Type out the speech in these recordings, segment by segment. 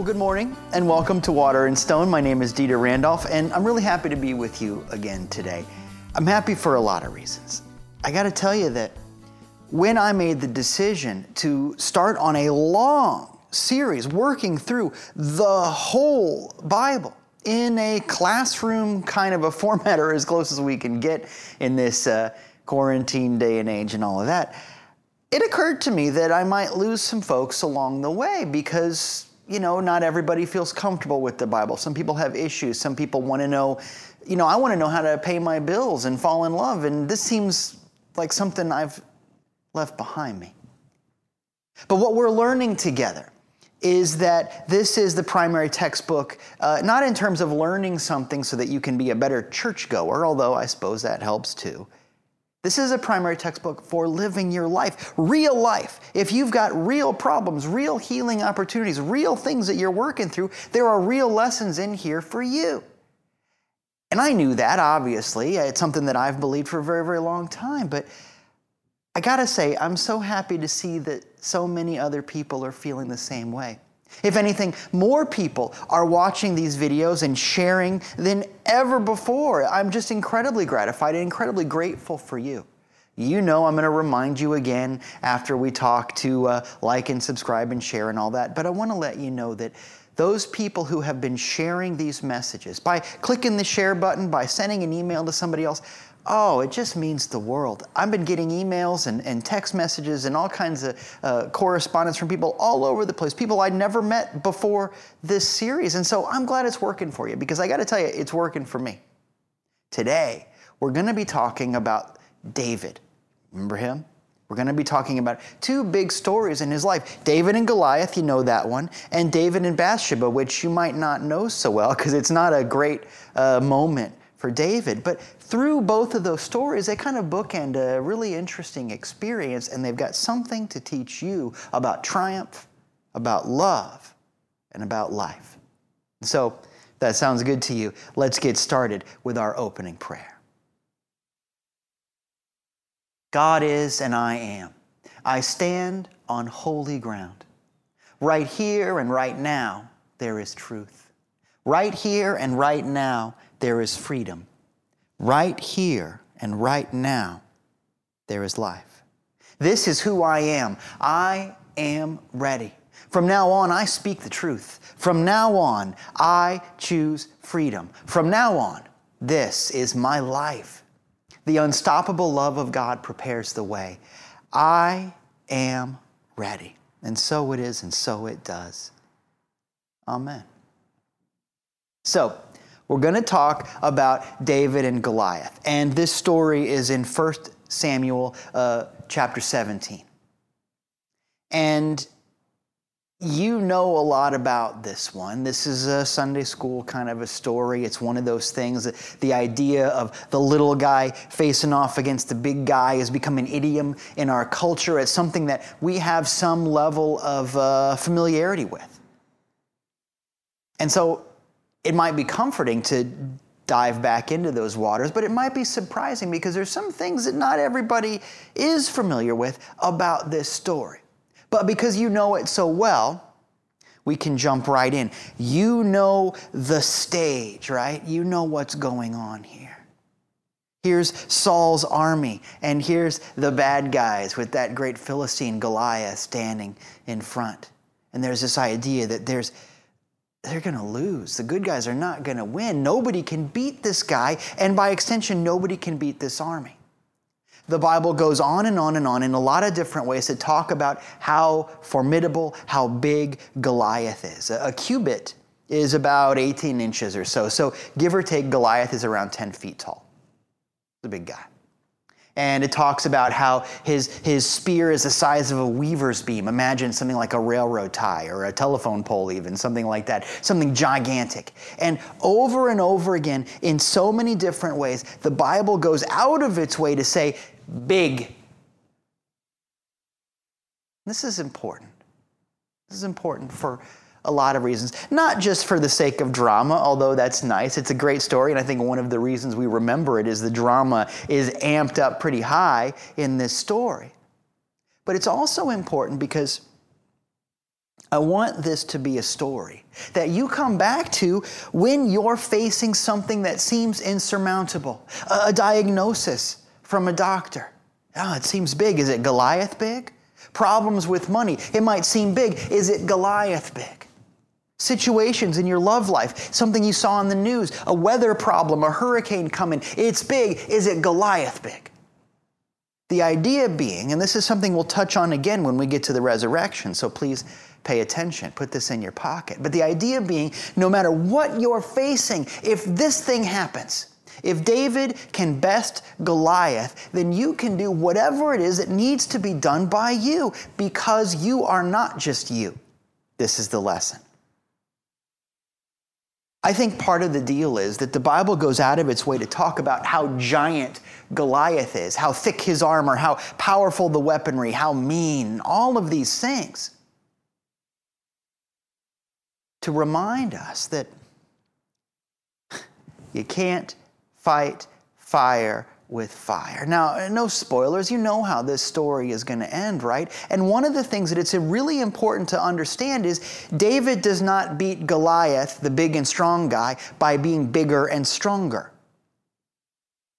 Well, good morning and welcome to Water and Stone. My name is Dieter Randolph, and I'm really happy to be with you again today. I'm happy for a lot of reasons. I got to tell you that when I made the decision to start on a long series working through the whole Bible in a classroom kind of a format or as close as we can get in this uh, quarantine day and age and all of that, it occurred to me that I might lose some folks along the way because you know, not everybody feels comfortable with the Bible. Some people have issues. Some people want to know, you know, I want to know how to pay my bills and fall in love. And this seems like something I've left behind me. But what we're learning together is that this is the primary textbook, uh, not in terms of learning something so that you can be a better churchgoer, although I suppose that helps too. This is a primary textbook for living your life, real life. If you've got real problems, real healing opportunities, real things that you're working through, there are real lessons in here for you. And I knew that, obviously. It's something that I've believed for a very, very long time. But I gotta say, I'm so happy to see that so many other people are feeling the same way. If anything, more people are watching these videos and sharing than ever before. I'm just incredibly gratified and incredibly grateful for you. You know, I'm going to remind you again after we talk to uh, like and subscribe and share and all that, but I want to let you know that those people who have been sharing these messages by clicking the share button, by sending an email to somebody else, Oh, it just means the world. I've been getting emails and, and text messages and all kinds of uh, correspondence from people all over the place, people I'd never met before this series. And so I'm glad it's working for you because I got to tell you, it's working for me. Today, we're going to be talking about David. Remember him? We're going to be talking about two big stories in his life David and Goliath, you know that one, and David and Bathsheba, which you might not know so well because it's not a great uh, moment for David. But through both of those stories, they kind of bookend a really interesting experience, and they've got something to teach you about triumph, about love, and about life. So, that sounds good to you. Let's get started with our opening prayer. God is and I am. I stand on holy ground. Right here and right now, there is truth. Right here and right now, there is freedom. Right here and right now, there is life. This is who I am. I am ready. From now on, I speak the truth. From now on, I choose freedom. From now on, this is my life. The unstoppable love of God prepares the way. I am ready. And so it is, and so it does. Amen. So, we're going to talk about David and Goliath. And this story is in 1 Samuel uh, chapter 17. And you know a lot about this one. This is a Sunday school kind of a story. It's one of those things that the idea of the little guy facing off against the big guy has become an idiom in our culture. It's something that we have some level of uh, familiarity with. And so it might be comforting to dive back into those waters, but it might be surprising because there's some things that not everybody is familiar with about this story. But because you know it so well, we can jump right in. You know the stage, right? You know what's going on here. Here's Saul's army, and here's the bad guys with that great Philistine Goliath standing in front. And there's this idea that there's they're going to lose. The good guys are not going to win. Nobody can beat this guy, and by extension, nobody can beat this army. The Bible goes on and on and on in a lot of different ways to talk about how formidable, how big Goliath is. A, cubit is about 18 inches or so. So, give or take, Goliath is around 10 feet tall. A big guy. And it talks about how his, his spear is the size of a weaver's beam. Imagine something like a railroad tie or a telephone pole, even, something like that, something gigantic. And over and over again, in so many different ways, the Bible goes out of its way to say, big. This is important. This is important for a lot of reasons. Not just for the sake of drama, although that's nice. It's a great story, and I think one of the reasons we remember it is the drama is amped up pretty high in this story. But it's also important because I want this to be a story that you come back to when you're facing something that seems insurmountable, a, diagnosis from a doctor. Oh, it seems big. Is it Goliath big? Problems with money. It might seem big. Is it Goliath big? Situations in your love life, something you saw on the news, a weather problem, a hurricane coming. It's big. Is it Goliath big? The idea being, and this is something we'll touch on again when we get to the resurrection, so please pay attention. Put this in your pocket. But the idea being, no matter what you're facing, if this thing happens, if David can best Goliath, then you can do whatever it is that needs to be done by you because you are not just you. This is the lesson. I think part of the deal is that the Bible goes out of its way to talk about how giant Goliath is, how thick his armor, how powerful the weaponry, how mean, all of these things. To remind us that you can't fight fire with fire. Now, no spoilers, you know how this story is going to end, right? And one of the things that it's really important to understand is David does not beat Goliath, the big and strong guy, by being bigger and stronger.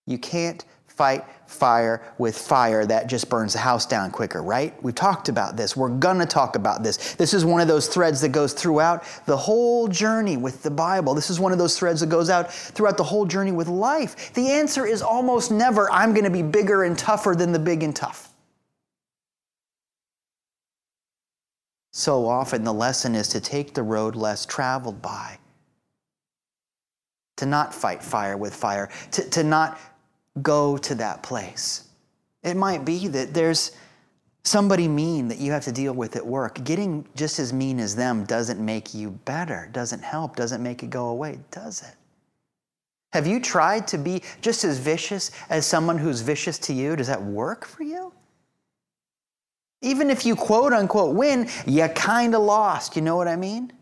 You can't fight fire with fire that just burns the house down quicker, right? We've talked about this. We're going to talk about this. This is one of those threads that goes throughout the whole journey with the Bible. This is one of those threads that goes out throughout the whole journey with life. The answer is almost never, I'm going to be bigger and tougher than the big and tough. So often, the lesson is to take the road less traveled by, to not fight fire with fire, to, to not go to that place. It might be that there's somebody mean that you have to deal with at work. Getting just as mean as them doesn't make you better, doesn't help, doesn't make it go away, does it? Have you tried to be just as vicious as someone who's vicious to you? Does that work for you? Even if you quote unquote win, you kind of lost. You know what I mean?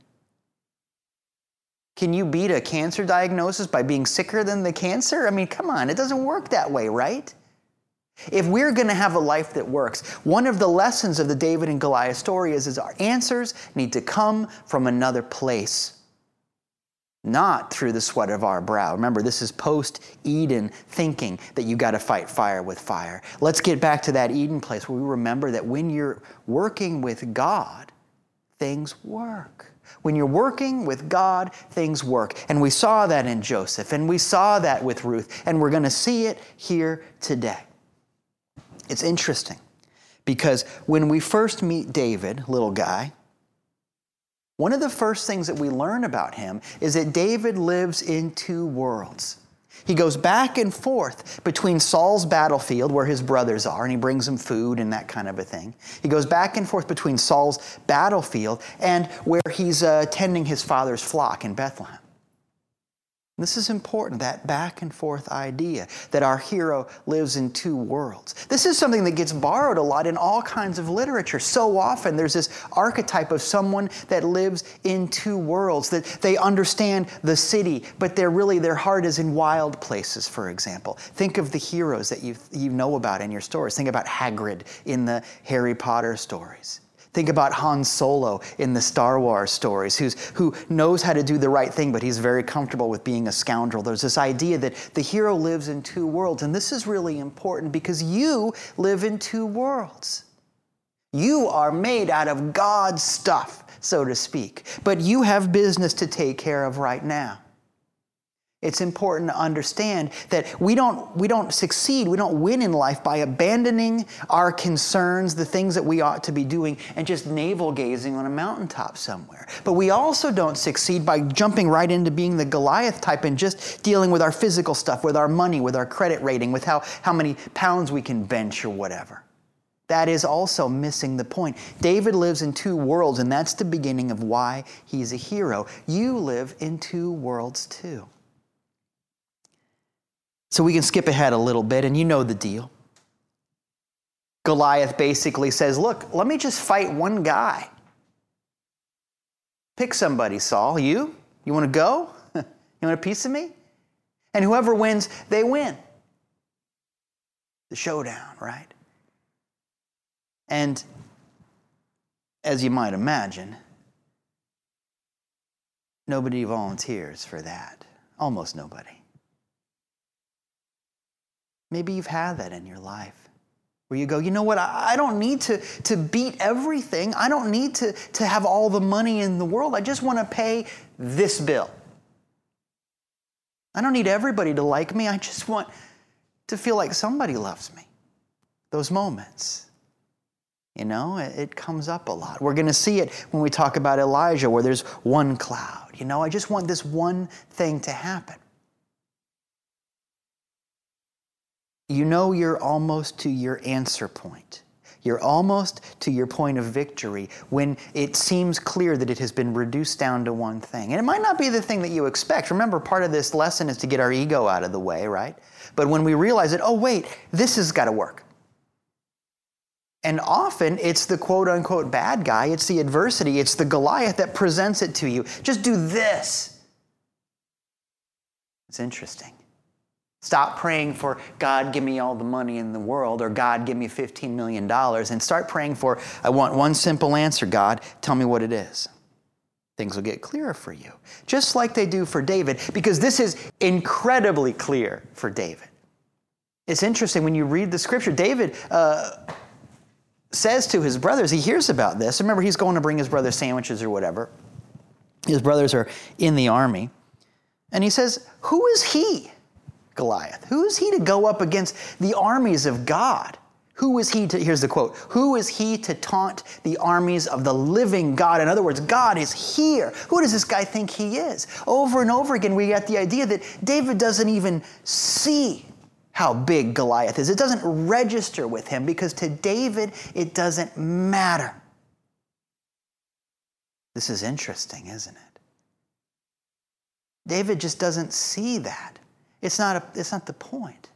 Can you beat a cancer diagnosis by being sicker than the cancer? I mean, come on, it doesn't work that way, right? If we're going to have a life that works, one of the lessons of the David and Goliath story is, is our answers need to come from another place, not through the sweat of our brow. Remember, this is post Eden thinking that you got to fight fire with fire. Let's get back to that Eden place where we remember that when you're working with God, things work. When you're working with God, things work. And we saw that in Joseph, and we saw that with Ruth, and we're going to see it here today. It's interesting because when we first meet David, little guy, one of the first things that we learn about him is that David lives in two worlds. He goes back and forth between Saul's battlefield, where his brothers are, and he brings them food and that kind of a thing. He goes back and forth between Saul's battlefield and where he's uh, tending his father's flock in Bethlehem. This is important, that back and forth idea that our hero lives in two worlds. This is something that gets borrowed a lot in all kinds of literature. So often there's this archetype of someone that lives in two worlds, that they understand the city, but they're really, their heart is in wild places, for example. Think of the heroes that you, you know about in your stories. Think about Hagrid in the Harry Potter stories. Think about Han Solo in the Star Wars stories, who's, who knows how to do the right thing, but he's very comfortable with being a scoundrel. There's this idea that the hero lives in two worlds, and this is really important because you live in two worlds. You are made out of God's stuff, so to speak, but you have business to take care of right now. It's important to understand that we don't, we don't succeed, we don't win in life by abandoning our concerns, the things that we ought to be doing, and just navel gazing on a mountaintop somewhere. But we also don't succeed by jumping right into being the Goliath type and just dealing with our physical stuff, with our money, with our credit rating, with how, how many pounds we can bench or whatever. That is also missing the point. David lives in two worlds, and that's the beginning of why he's a hero. You live in two worlds too. So we can skip ahead a little bit, and you know the deal. Goliath basically says, Look, let me just fight one guy. Pick somebody, Saul. You? You want to go? you want a piece of me? And whoever wins, they win. The showdown, right? And as you might imagine, nobody volunteers for that. Almost nobody. Maybe you've had that in your life where you go, you know what, I don't need to, to beat everything. I don't need to, to have all the money in the world. I just want to pay this bill. I don't need everybody to like me. I just want to feel like somebody loves me. Those moments. You know, it, it comes up a lot. We're going to see it when we talk about Elijah, where there's one cloud. You know, I just want this one thing to happen. You know, you're almost to your answer point. You're almost to your point of victory when it seems clear that it has been reduced down to one thing. And it might not be the thing that you expect. Remember, part of this lesson is to get our ego out of the way, right? But when we realize that, oh, wait, this has got to work. And often it's the quote unquote bad guy, it's the adversity, it's the Goliath that presents it to you. Just do this. It's interesting. Stop praying for God, give me all the money in the world, or God, give me $15 million, and start praying for, I want one simple answer, God, tell me what it is. Things will get clearer for you, just like they do for David, because this is incredibly clear for David. It's interesting when you read the scripture, David uh, says to his brothers, he hears about this. Remember, he's going to bring his brother sandwiches or whatever. His brothers are in the army. And he says, Who is he? Goliath? Who is he to go up against the armies of God? Who is he to, here's the quote, who is he to taunt the armies of the living God? In other words, God is here. Who does this guy think he is? Over and over again, we get the idea that David doesn't even see how big Goliath is. It doesn't register with him because to David, it doesn't matter. This is interesting, isn't it? David just doesn't see that. It's not, a, it's not the point.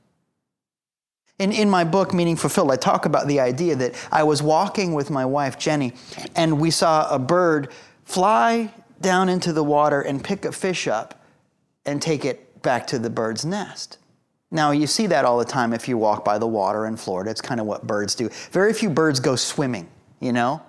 In, in my book, Meaning Fulfilled, I talk about the idea that I was walking with my wife, Jenny, and we saw a bird fly down into the water and pick a fish up and take it back to the bird's nest. Now, you see that all the time if you walk by the water in Florida. It's kind of what birds do. Very few birds go swimming, you know?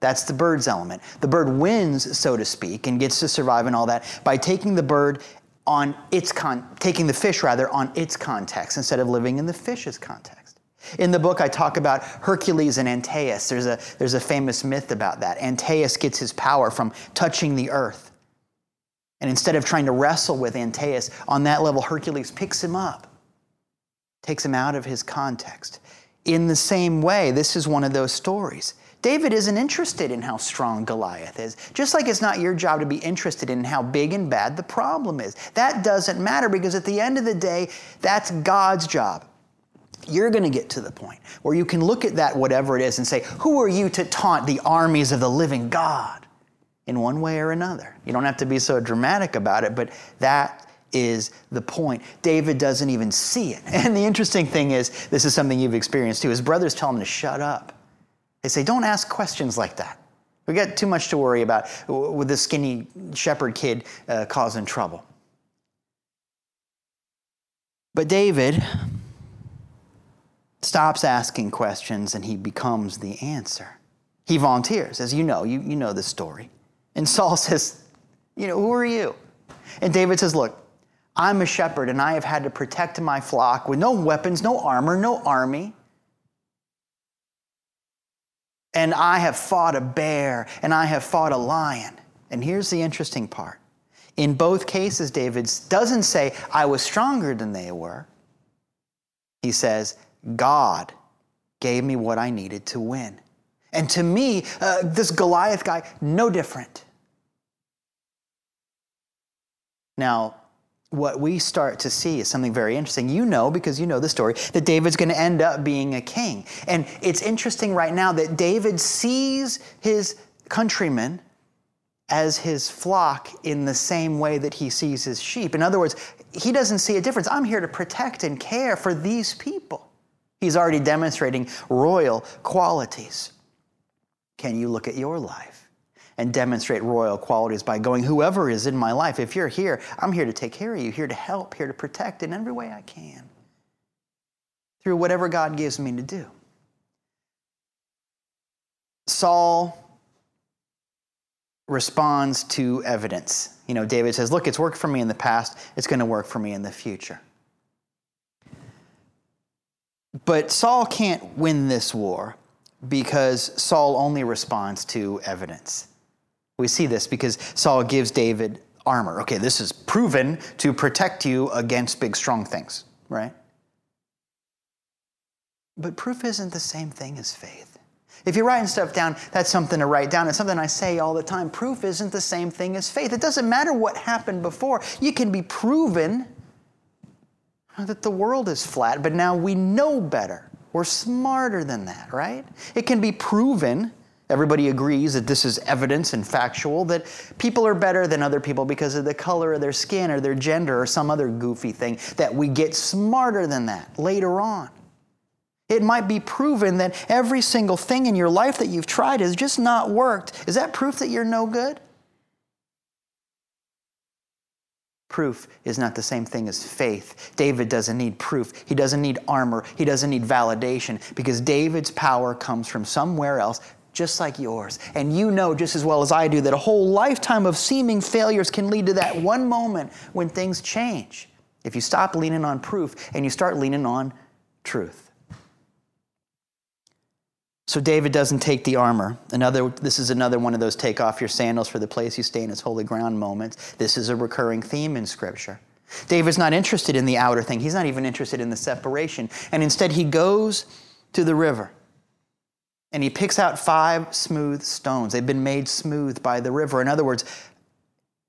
That's the bird's element. The bird wins, so to speak, and gets to survive and all that by taking the bird on its con- taking the fish rather on its context instead of living in the fish's context. In the book, I talk about Hercules and Antaeus. There's a, there's a famous myth about that. Antaeus gets his power from touching the earth. And instead of trying to wrestle with Antaeus on that level, Hercules picks him up, takes him out of his context. In the same way, this is one of those stories. David isn't interested in how strong Goliath is, just like it's not your job to be interested in how big and bad the problem is. That doesn't matter because at the end of the day, that's God's job. You're going to get to the point where you can look at that, whatever it is, and say, Who are you to taunt the armies of the living God in one way or another? You don't have to be so dramatic about it, but that is the point. David doesn't even see it. And the interesting thing is, this is something you've experienced too. His brothers tell him to shut up. They say, don't ask questions like that. We got too much to worry about with this skinny shepherd kid uh, causing trouble. But David stops asking questions and he becomes the answer. He volunteers, as you know, you, you know the story. And Saul says, You know, who are you? And David says, Look, I'm a shepherd and I have had to protect my flock with no weapons, no armor, no army. And I have fought a bear and I have fought a lion. And here's the interesting part. In both cases, David doesn't say, I was stronger than they were. He says, God gave me what I needed to win. And to me, uh, this Goliath guy, no different. Now, what we start to see is something very interesting. You know, because you know the story, that David's going to end up being a king. And it's interesting right now that David sees his countrymen as his flock in the same way that he sees his sheep. In other words, he doesn't see a difference. I'm here to protect and care for these people. He's already demonstrating royal qualities. Can you look at your life? And demonstrate royal qualities by going, whoever is in my life, if you're here, I'm here to take care of you, here to help, here to protect in every way I can through whatever God gives me to do. Saul responds to evidence. You know, David says, Look, it's worked for me in the past, it's going to work for me in the future. But Saul can't win this war because Saul only responds to evidence. We see this because Saul gives David armor. Okay, this is proven to protect you against big, strong things, right? But proof isn't the same thing as faith. If you're writing stuff down, that's something to write down. It's something I say all the time. Proof isn't the same thing as faith. It doesn't matter what happened before. You can be proven that the world is flat, but now we know better. We're smarter than that, right? It can be proven, everybody agrees that this is evidence and factual, that people are better than other people because of the color of their skin or their gender or some other goofy thing, that we get smarter than that later on. It might be proven that every single thing in your life that you've tried has just not worked. Is that proof that you're no good? Proof is not the same thing as faith. David doesn't need proof. He doesn't need armor. He doesn't need validation because David's power comes from somewhere else, just like yours. And you know just as well as I do that a whole lifetime of seeming failures can lead to that one moment when things change. If you stop leaning on proof and you start leaning on truth. So David doesn't take the armor. Another, this is another one of those take off your sandals for the place you stay in is holy ground moments. This is a recurring theme in Scripture. David's not interested in the outer thing. He's not even interested in the separation. And instead, he goes to the river and he picks out five smooth stones. They've been made smooth by the river. In other words,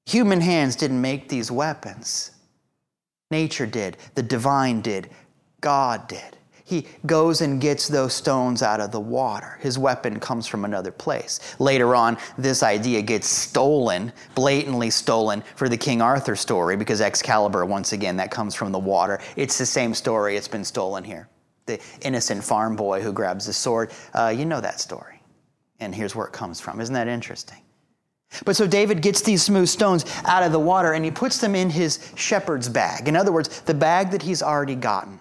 human hands didn't make these weapons. Nature did, the divine did, God did he goes and gets those stones out of the water. His weapon comes from another place. Later on, this idea gets stolen, blatantly stolen for the King Arthur story because Excalibur, once again, that comes from the water. It's the same story, it's been stolen here. The innocent farm boy who grabs the sword. Uh, you know that story. And here's where it comes from. Isn't that interesting? But so David gets these smooth stones out of the water and he puts them in his shepherd's bag. In other words, the bag that he's already gotten.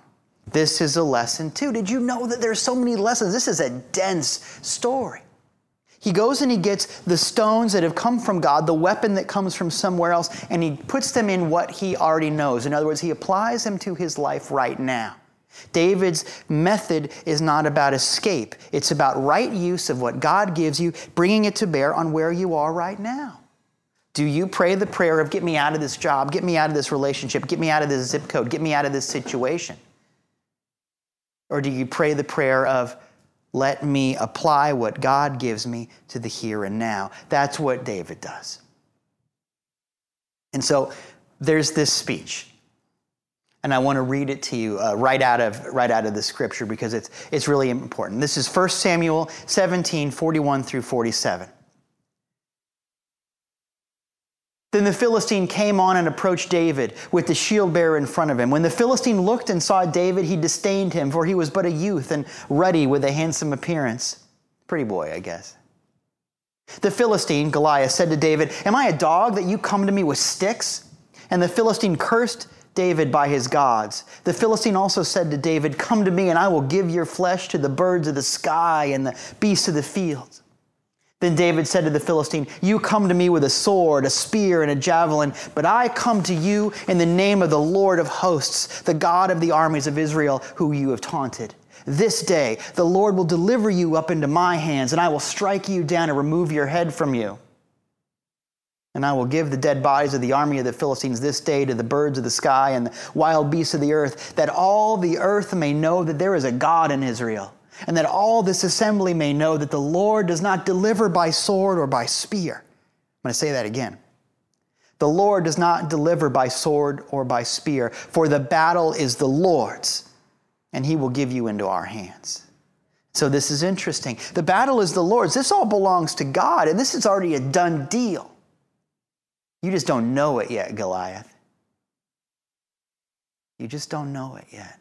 This is a lesson too. Did you know that there's so many lessons? This is a dense story. He goes and he gets the stones that have come from God, the weapon that comes from somewhere else, and he puts them in what he already knows. In other words, he applies them to his life right now. David's method is not about escape, it's about right use of what God gives you, bringing it to bear on where you are right now. Do you pray the prayer of, get me out of this job, get me out of this relationship, get me out of this zip code, get me out of this situation? Or do you pray the prayer of, let me apply what God gives me to the here and now? That's what David does. And so there's this speech. And I want to read it to you uh, right, out of, right out of the scripture because it's, it's really important. This is 1 Samuel 17, 41 through 47. Then the Philistine came on and approached David with the shield bearer in front of him. When the Philistine looked and saw David, he disdained him, for he was but a youth and ruddy with a handsome appearance. Pretty boy, I guess. The Philistine, Goliath, said to David, Am I a dog that you come to me with sticks? And the Philistine cursed David by his gods. The Philistine also said to David, Come to me, and I will give your flesh to the birds of the sky and the beasts of the field. Then David said to the Philistine, You come to me with a sword, a spear, and a javelin, but I come to you in the name of the Lord of hosts, the God of the armies of Israel, who you have taunted. This day the Lord will deliver you up into my hands, and I will strike you down and remove your head from you. And I will give the dead bodies of the army of the Philistines this day to the birds of the sky and the wild beasts of the earth, that all the earth may know that there is a God in Israel and that all this assembly may know that the Lord does not deliver by sword or by spear. I'm going to say that again. The Lord does not deliver by sword or by spear, for the battle is the Lord's, and he will give you into our hands. So this is interesting. The battle is the Lord's. This all belongs to God, and this is already a done deal. You just don't know it yet, Goliath. You just don't know it yet.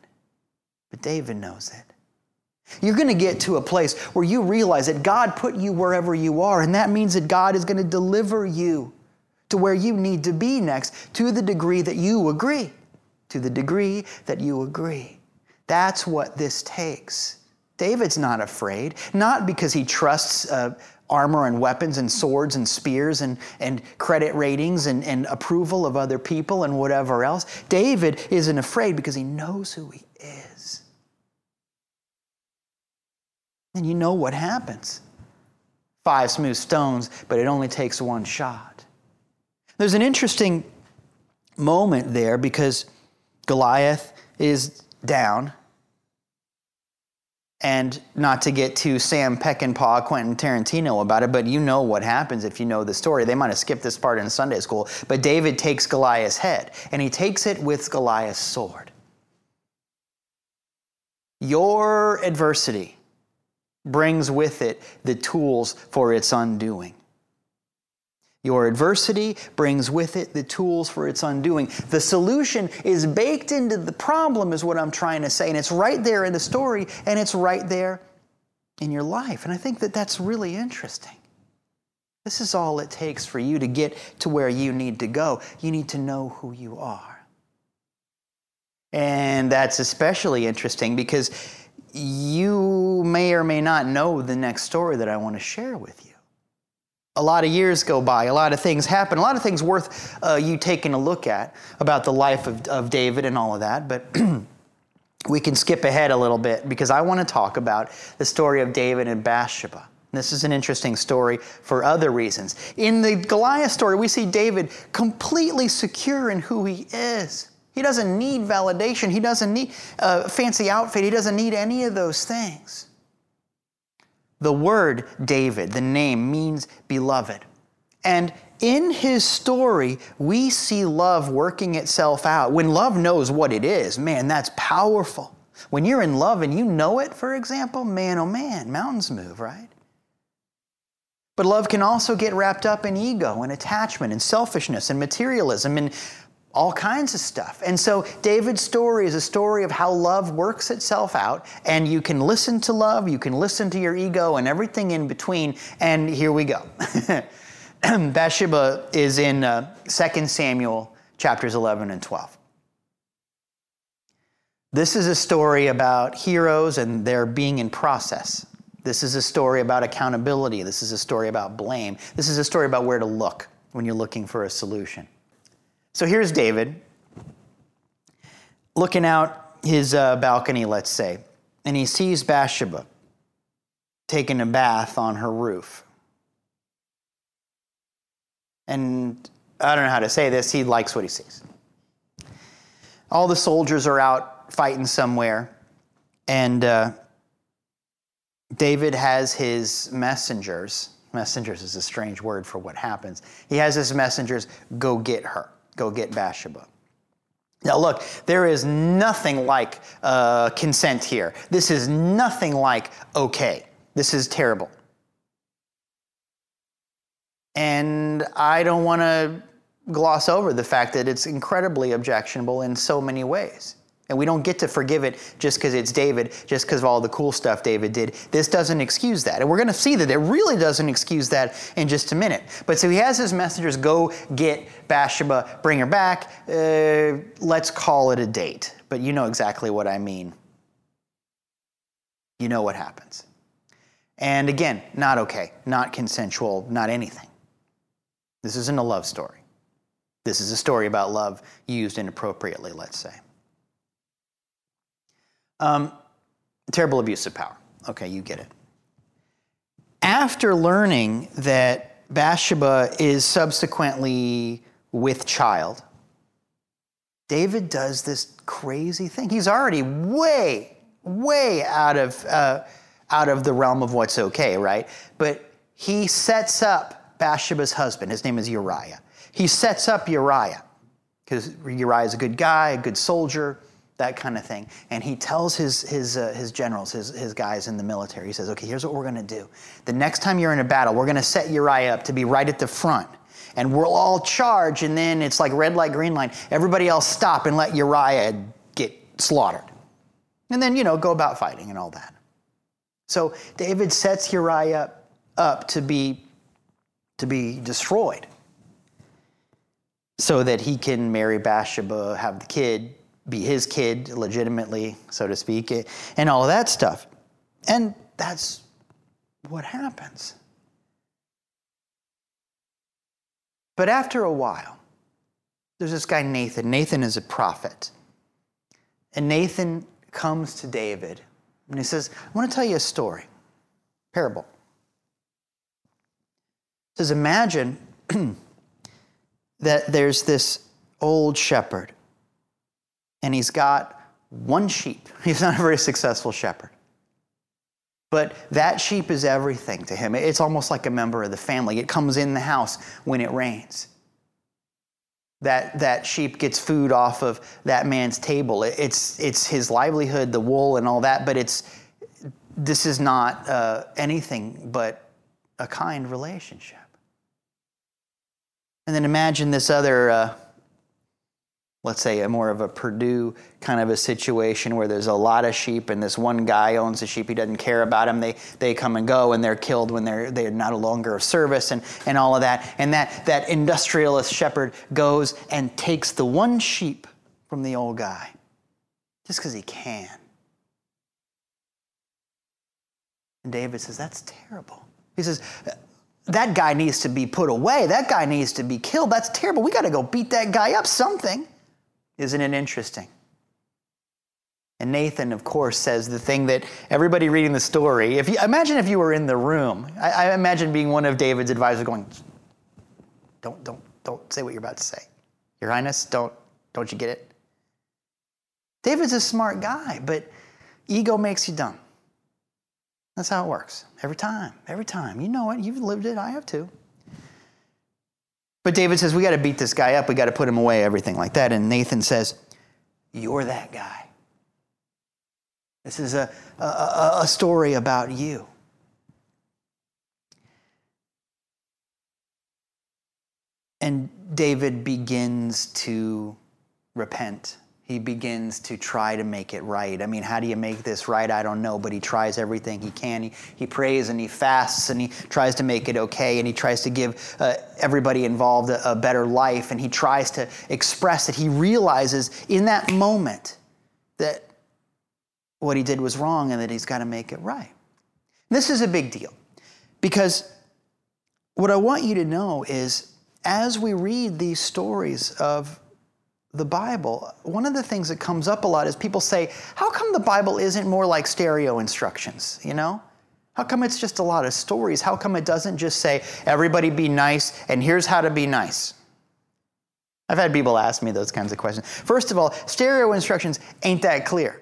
But David knows it. You're going to get to a place where you realize that God put you wherever you are, and that means that God is going to deliver you to where you need to be next to the degree that you agree. To the degree that you agree. That's what this takes. David's not afraid, not because he trusts armor and weapons and swords and spears and, and credit ratings and, and approval of other people and whatever else. David isn't afraid because he knows who he is. And you know what happens five smooth stones, but it only takes one shot. There's an interesting moment there because Goliath is down and not to get to Sam Peckinpah, Quentin Tarantino about it, but you know what happens if you know the story. They might have skipped this part in Sunday school, but David takes Goliath's head, and he takes it with Goliath's sword. Your adversity brings with it the tools for its undoing. Your adversity brings with it the tools for its undoing. The solution is baked into the problem, is what I'm trying to say. And it's right there in the story, and it's right there in your life. And I think that that's really interesting. This is all it takes for you to get to where you need to go. You need to know who you are. And that's especially interesting because you may or may not know the next story that I want to share with you a lot of years go by, a lot of things happen, a lot of things worth uh, you taking a look at about the life of, of David and all of that. But we can skip ahead a little bit because I want to talk about the story of David and Bathsheba. This is an interesting story for other reasons. In the Goliath story, we see David completely secure in who he is. He doesn't need validation, he doesn't need a fancy outfit, he doesn't need any of those things. The word David, the name, means beloved. And in his story, we see love working itself out. When love knows what it is, man, that's powerful. When you're in love and you know it, for example, man, oh man, mountains move, right? But love can also get wrapped up in ego and attachment and selfishness and materialism and all kinds of stuff. And so David's story is a story of how love works itself out, and you can listen to love, you can listen to your ego, and everything in between. And here we go. Bathsheba is in uh, 2 Samuel chapters 11 and 12. This is a story about heroes and their being in process. This is a story about accountability. This is a story about blame. This is a story about where to look when you're looking for a solution. So here's David looking out his uh, balcony, let's say, and he sees Bathsheba taking a bath on her roof. And I don't know how to say this, he likes what he sees. All the soldiers are out fighting somewhere, and uh, David has his messengers. Messengers is a strange word for what happens. He has his messengers go get her go get Bathsheba. Now, look, there is nothing like uh, consent here. This is nothing like okay. This is terrible. And I don't want to gloss over the fact that it's incredibly objectionable in so many ways. And we don't get to forgive it just because it's David, just because of all the cool stuff David did. This doesn't excuse that. And we're going to see that it really doesn't excuse that in just a minute. But so he has his messengers go get Bathsheba, bring her back. Uh, let's call it a date. But you know exactly what I mean. You know what happens. And again, not okay, not consensual, not anything. This isn't a love story. This is a story about love used inappropriately, let's say. Um, terrible abuse of power. Okay, you get it. After learning that Bathsheba is subsequently with child, David does this crazy thing. He's already way, way out of, uh, out of the realm of what's okay, right? But he sets up Bathsheba's husband. His name is Uriah. He sets up Uriah because Uriah is a good guy, a good soldier that kind of thing. And he tells his, his, uh, his generals, his, his guys in the military, he says, okay, here's what we're going to do. The next time you're in a battle, we're going to set Uriah up to be right at the front. And we'll all charge, and then it's like red light, green light. Everybody else stop and let Uriah get slaughtered. And then, you know, go about fighting and all that. So David sets Uriah up to be, to be destroyed so that he can marry Bathsheba, have the kid, be his kid legitimately, so to speak, and all of that stuff. And that's what happens. But after a while, there's this guy Nathan. Nathan is a prophet. And Nathan comes to David and he says, I want to tell you a story, parable. He says, Imagine that there's this old shepherd and he's got one sheep. He's not a very successful shepherd. But that sheep is everything to him. It's almost like a member of the family. It comes in the house when it rains. That, that sheep gets food off of that man's table. It's, it's his livelihood, the wool, and all that, but it's, this is not uh, anything but a kind relationship. And then imagine this other. Uh, let's say a more of a Perdue kind of a situation where there's a lot of sheep and this one guy owns the sheep. He doesn't care about them. They, they come and go and they're killed when they're, they're not a longer of service and, and all of that. And that, that industrialist shepherd goes and takes the one sheep from the old guy just because he can. And David says, that's terrible. He says, uh, that guy needs to be put away. That guy needs to be killed. That's terrible. We got to go beat that guy up something. Isn't it interesting? And Nathan, of course, says the thing that everybody reading the story, if you imagine if you were in the room, I, I imagine being one of David's advisors going, Don't, don't, don't say what you're about to say. Your Highness, don't, don't you get it? David's a smart guy, but ego makes you dumb. That's how it works. Every time, every time. You know it, you've lived it, I have too. But David says, We got to beat this guy up. We got to put him away, everything like that. And Nathan says, You're that guy. This is a, a, a story about you. And David begins to repent he begins to try to make it right. I mean, how do you make this right? I don't know, but he tries everything he can. He, he prays and he fasts and he tries to make it okay and he tries to give uh, everybody involved a, a better life and he tries to express that he realizes in that moment that what he did was wrong and that he's got to make it right. This is a big deal because what I want you to know is as we read these stories of the Bible, one of the things that comes up a lot is people say, How come the Bible isn't more like stereo instructions? You know? How come it's just a lot of stories? How come it doesn't just say, Everybody be nice, and here's how to be nice? I've had people ask me those kinds of questions. First of all, stereo instructions ain't that clear.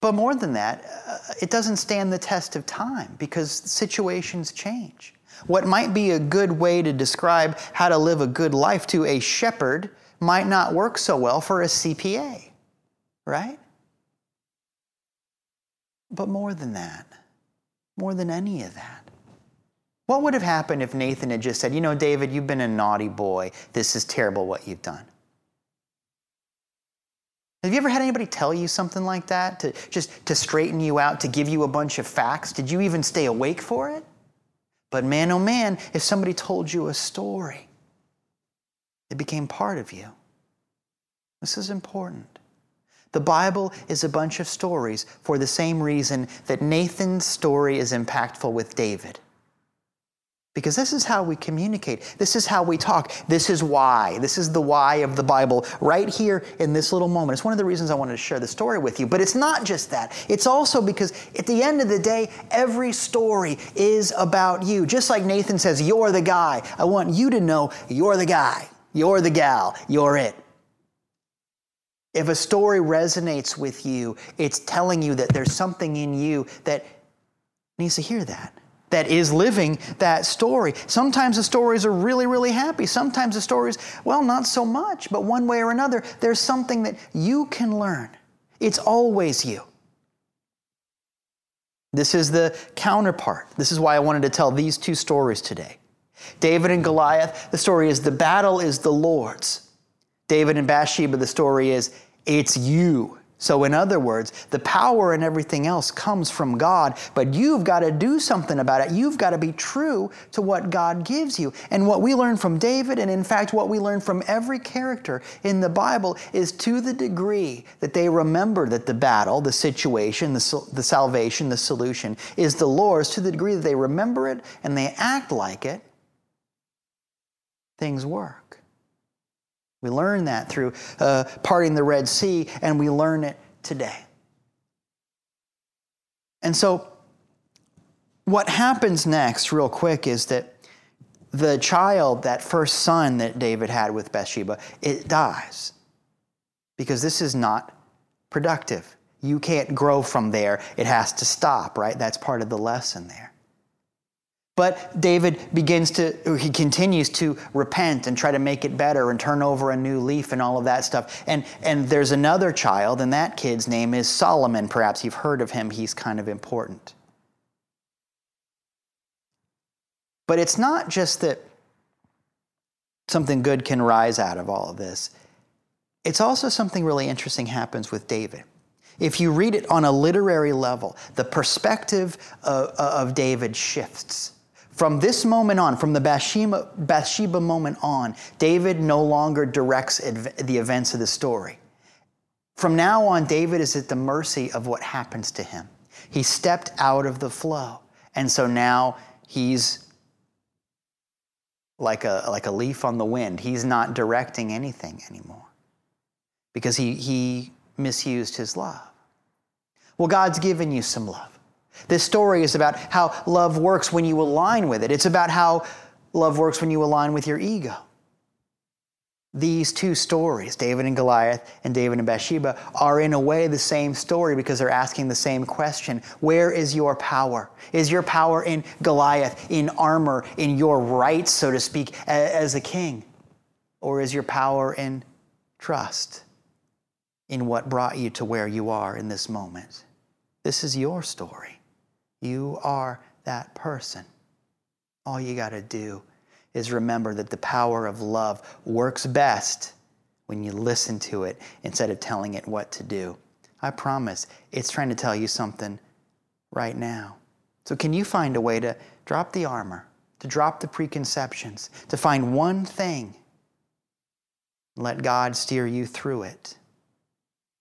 But more than that, uh, it doesn't stand the test of time because situations change. What might be a good way to describe how to live a good life to a shepherd might not work so well for a CPA, right? But more than that, more than any of that, what would have happened if Nathan had just said, You know, David, you've been a naughty boy. This is terrible what you've done? Have you ever had anybody tell you something like that to just to straighten you out, to give you a bunch of facts? Did you even stay awake for it? But man, oh man, if somebody told you a story, it became part of you. This is important. The Bible is a bunch of stories for the same reason that Nathan's story is impactful with David. Because this is how we communicate. This is how we talk. This is why. This is the why of the Bible right here in this little moment. It's one of the reasons I wanted to share the story with you. But it's not just that. It's also because at the end of the day, every story is about you. Just like Nathan says, You're the guy. I want you to know you're the guy. You're the gal. You're it. If a story resonates with you, it's telling you that there's something in you that needs to hear that that is living that story. Sometimes the stories are really, really happy. Sometimes the stories, well, not so much, but one way or another, there's something that you can learn. It's always you. This is the counterpart. This is why I wanted to tell these two stories today. David and Goliath, the story is the battle is the Lord's. David and Bathsheba, the story is it's you So, in other words, the power and everything else comes from God, but you've got to do something about it. You've got to be true to what God gives you. And what we learn from David, and in fact, what we learn from every character in the Bible, is to the degree that they remember that the battle, the situation, the, the salvation, the solution is the Lord's, to the degree that they remember it and they act like it, things work. We learn that through uh, parting the Red Sea, and we learn it today. And so, what happens next, real quick, is that the child, that first son that David had with Bathsheba, it dies because this is not productive. You can't grow from there. It has to stop, right? That's part of the lesson there. But David begins to, he continues to repent and try to make it better and turn over a new leaf and all of that stuff. And, and there's another child, and that kid's name is Solomon. Perhaps you've heard of him, he's kind of important. But it's not just that something good can rise out of all of this, it's also something really interesting happens with David. If you read it on a literary level, the perspective of, of David shifts. From this moment on, from the Bathsheba, Bathsheba moment on, David no longer directs the events of the story. From now on, David is at the mercy of what happens to him. He stepped out of the flow. And so now he's like a, like a leaf on the wind. He's not directing anything anymore because he, he misused his love. Well, God's given you some love. This story is about how love works when you align with it. It's about how love works when you align with your ego. These two stories, David and Goliath and David and Bathsheba, are in a way the same story because they're asking the same question Where is your power? Is your power in Goliath, in armor, in your rights, so to speak, as a king? Or is your power in trust, in what brought you to where you are in this moment? This is your story. You are that person. All you got to do is remember that the power of love works best when you listen to it instead of telling it what to do. I promise it's trying to tell you something right now. So, can you find a way to drop the armor, to drop the preconceptions, to find one thing? Let God steer you through it.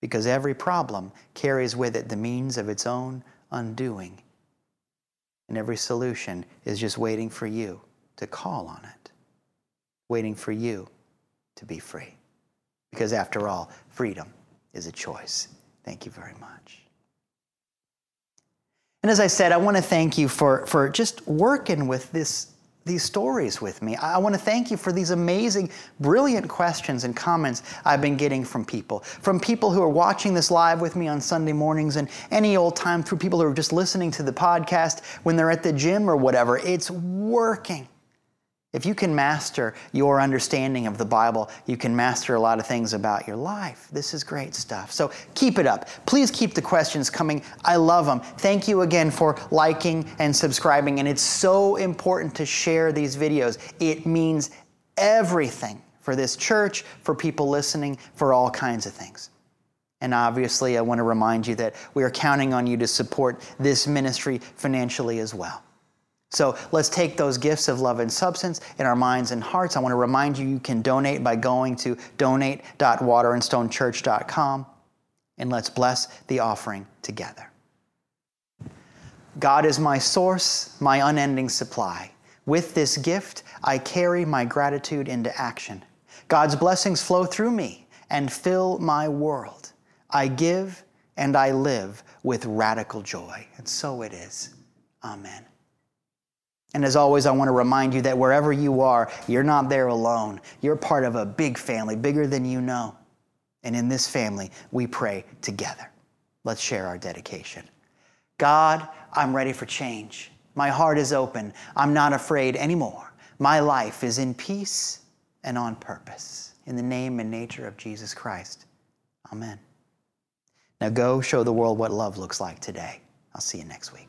Because every problem carries with it the means of its own undoing and every solution is just waiting for you to call on it, waiting for you to be free. Because after all, freedom is a choice. Thank you very much. And as I said, I want to thank you for, for just working with this these stories with me. I want to thank you for these amazing, brilliant questions and comments I've been getting from people. From people who are watching this live with me on Sunday mornings and any old time, through people who are just listening to the podcast when they're at the gym or whatever. It's working. If you can master your understanding of the Bible, you can master a lot of things about your life. This is great stuff. So keep it up. Please keep the questions coming. I love them. Thank you again for liking and subscribing. And it's so important to share these videos. It means everything for this church, for people listening, for all kinds of things. And obviously, I want to remind you that we are counting on you to support this ministry financially as well. So let's take those gifts of love and substance in our minds and hearts. I want to remind you you can donate by going to donate.waterandstonechurch.com and let's bless the offering together. God is my source, my unending supply. With this gift, I carry my gratitude into action. God's blessings flow through me and fill my world. I give and I live with radical joy. And so it is. Amen. And as always, I want to remind you that wherever you are, you're not there alone. You're part of a big family, bigger than you know. And in this family, we pray together. Let's share our dedication. God, I'm ready for change. My heart is open. I'm not afraid anymore. My life is in peace and on purpose. In the name and nature of Jesus Christ. Amen. Now go show the world what love looks like today. I'll see you next week.